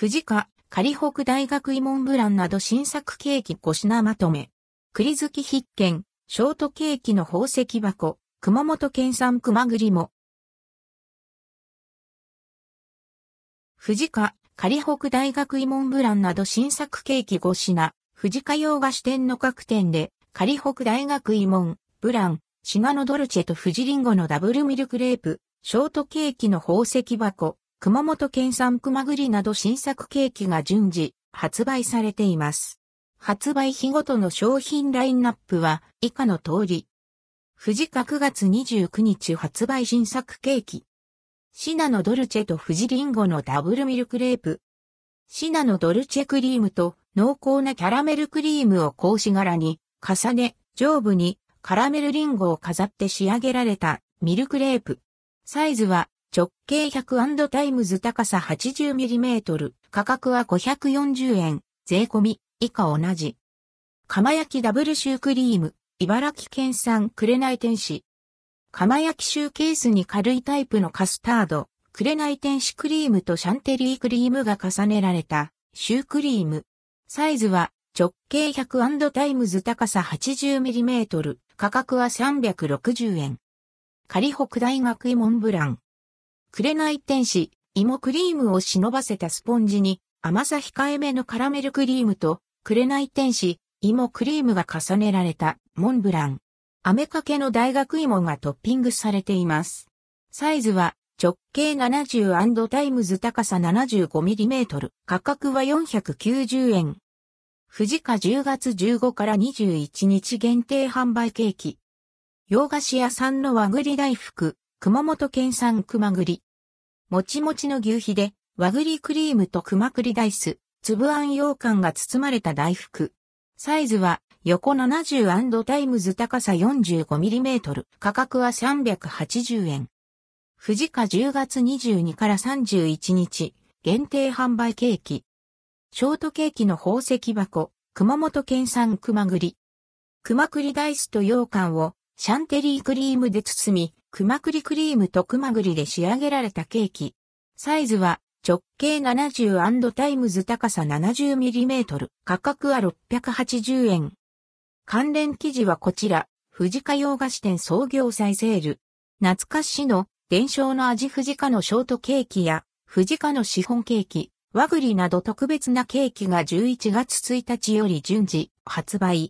富士家、仮北大学芋モンブランなど新作ケーキ5品まとめ。栗月必見、ショートケーキの宝石箱、熊本県産熊栗も。富士家、仮北大学芋モンブランなど新作ケーキ5品、富士家洋菓子店の各店で、仮北大学芋ン、ブラン、シナノドルチェと富士リンゴのダブルミルクレープ、ショートケーキの宝石箱、熊本県産熊栗など新作ケーキが順次発売されています。発売日ごとの商品ラインナップは以下の通り。不二家9月29日発売新作ケーキ。シナノドルチェとふじリンゴのダブルミルクレープ。シナノドルチェクリームと濃厚なキャラメルクリームを格子柄に重ね、上部にカラメルリンゴを飾って仕上げられたミルクレープ。サイズは直径100タイムズ高さ 80mm、価格は540円、税込み、以下同じ。釜焼きダブルシュークリーム、茨城県産紅天使。釜焼きシューケースに軽いタイプのカスタード、紅天使クリームとシャンテリークリームが重ねられたシュークリーム。サイズは直径100 times 高さ 80mm、価格は360円。カリほく大学いもンブラン。紅天使、芋クリームを忍ばせたスポンジに甘さ控えめのカラメルクリームと紅天使、芋クリームが重ねられたモンブラン。飴かけの大学芋がトッピングされています。サイズは直径70 times 高さ 75mm、価格は490円。不二家10月15から21日限定販売ケーキ。洋菓子屋さんの和栗大福、熊本県産球磨栗。もちもちの求肥で和栗クリームと球磨栗ダイス、粒あん羊羹が包まれた大福。サイズは横70 times 高さ 45mm、価格は380円。不二家10月22から31日、限定販売ケーキ。ショートケーキの宝石箱、熊本県産球磨栗。球磨栗ダイスと羊羹をシャンテリークリームで包み、球磨栗クリームと球磨栗で仕上げられたケーキ。サイズは直径70 times 高さ 70mm、価格は680円。関連記事はこちら、富士家洋菓子店創業祭セール。懐かしの伝承の味富士家のショートケーキや、富士家のシフォンケーキ、和栗など特別なケーキが11月1日より順次発売。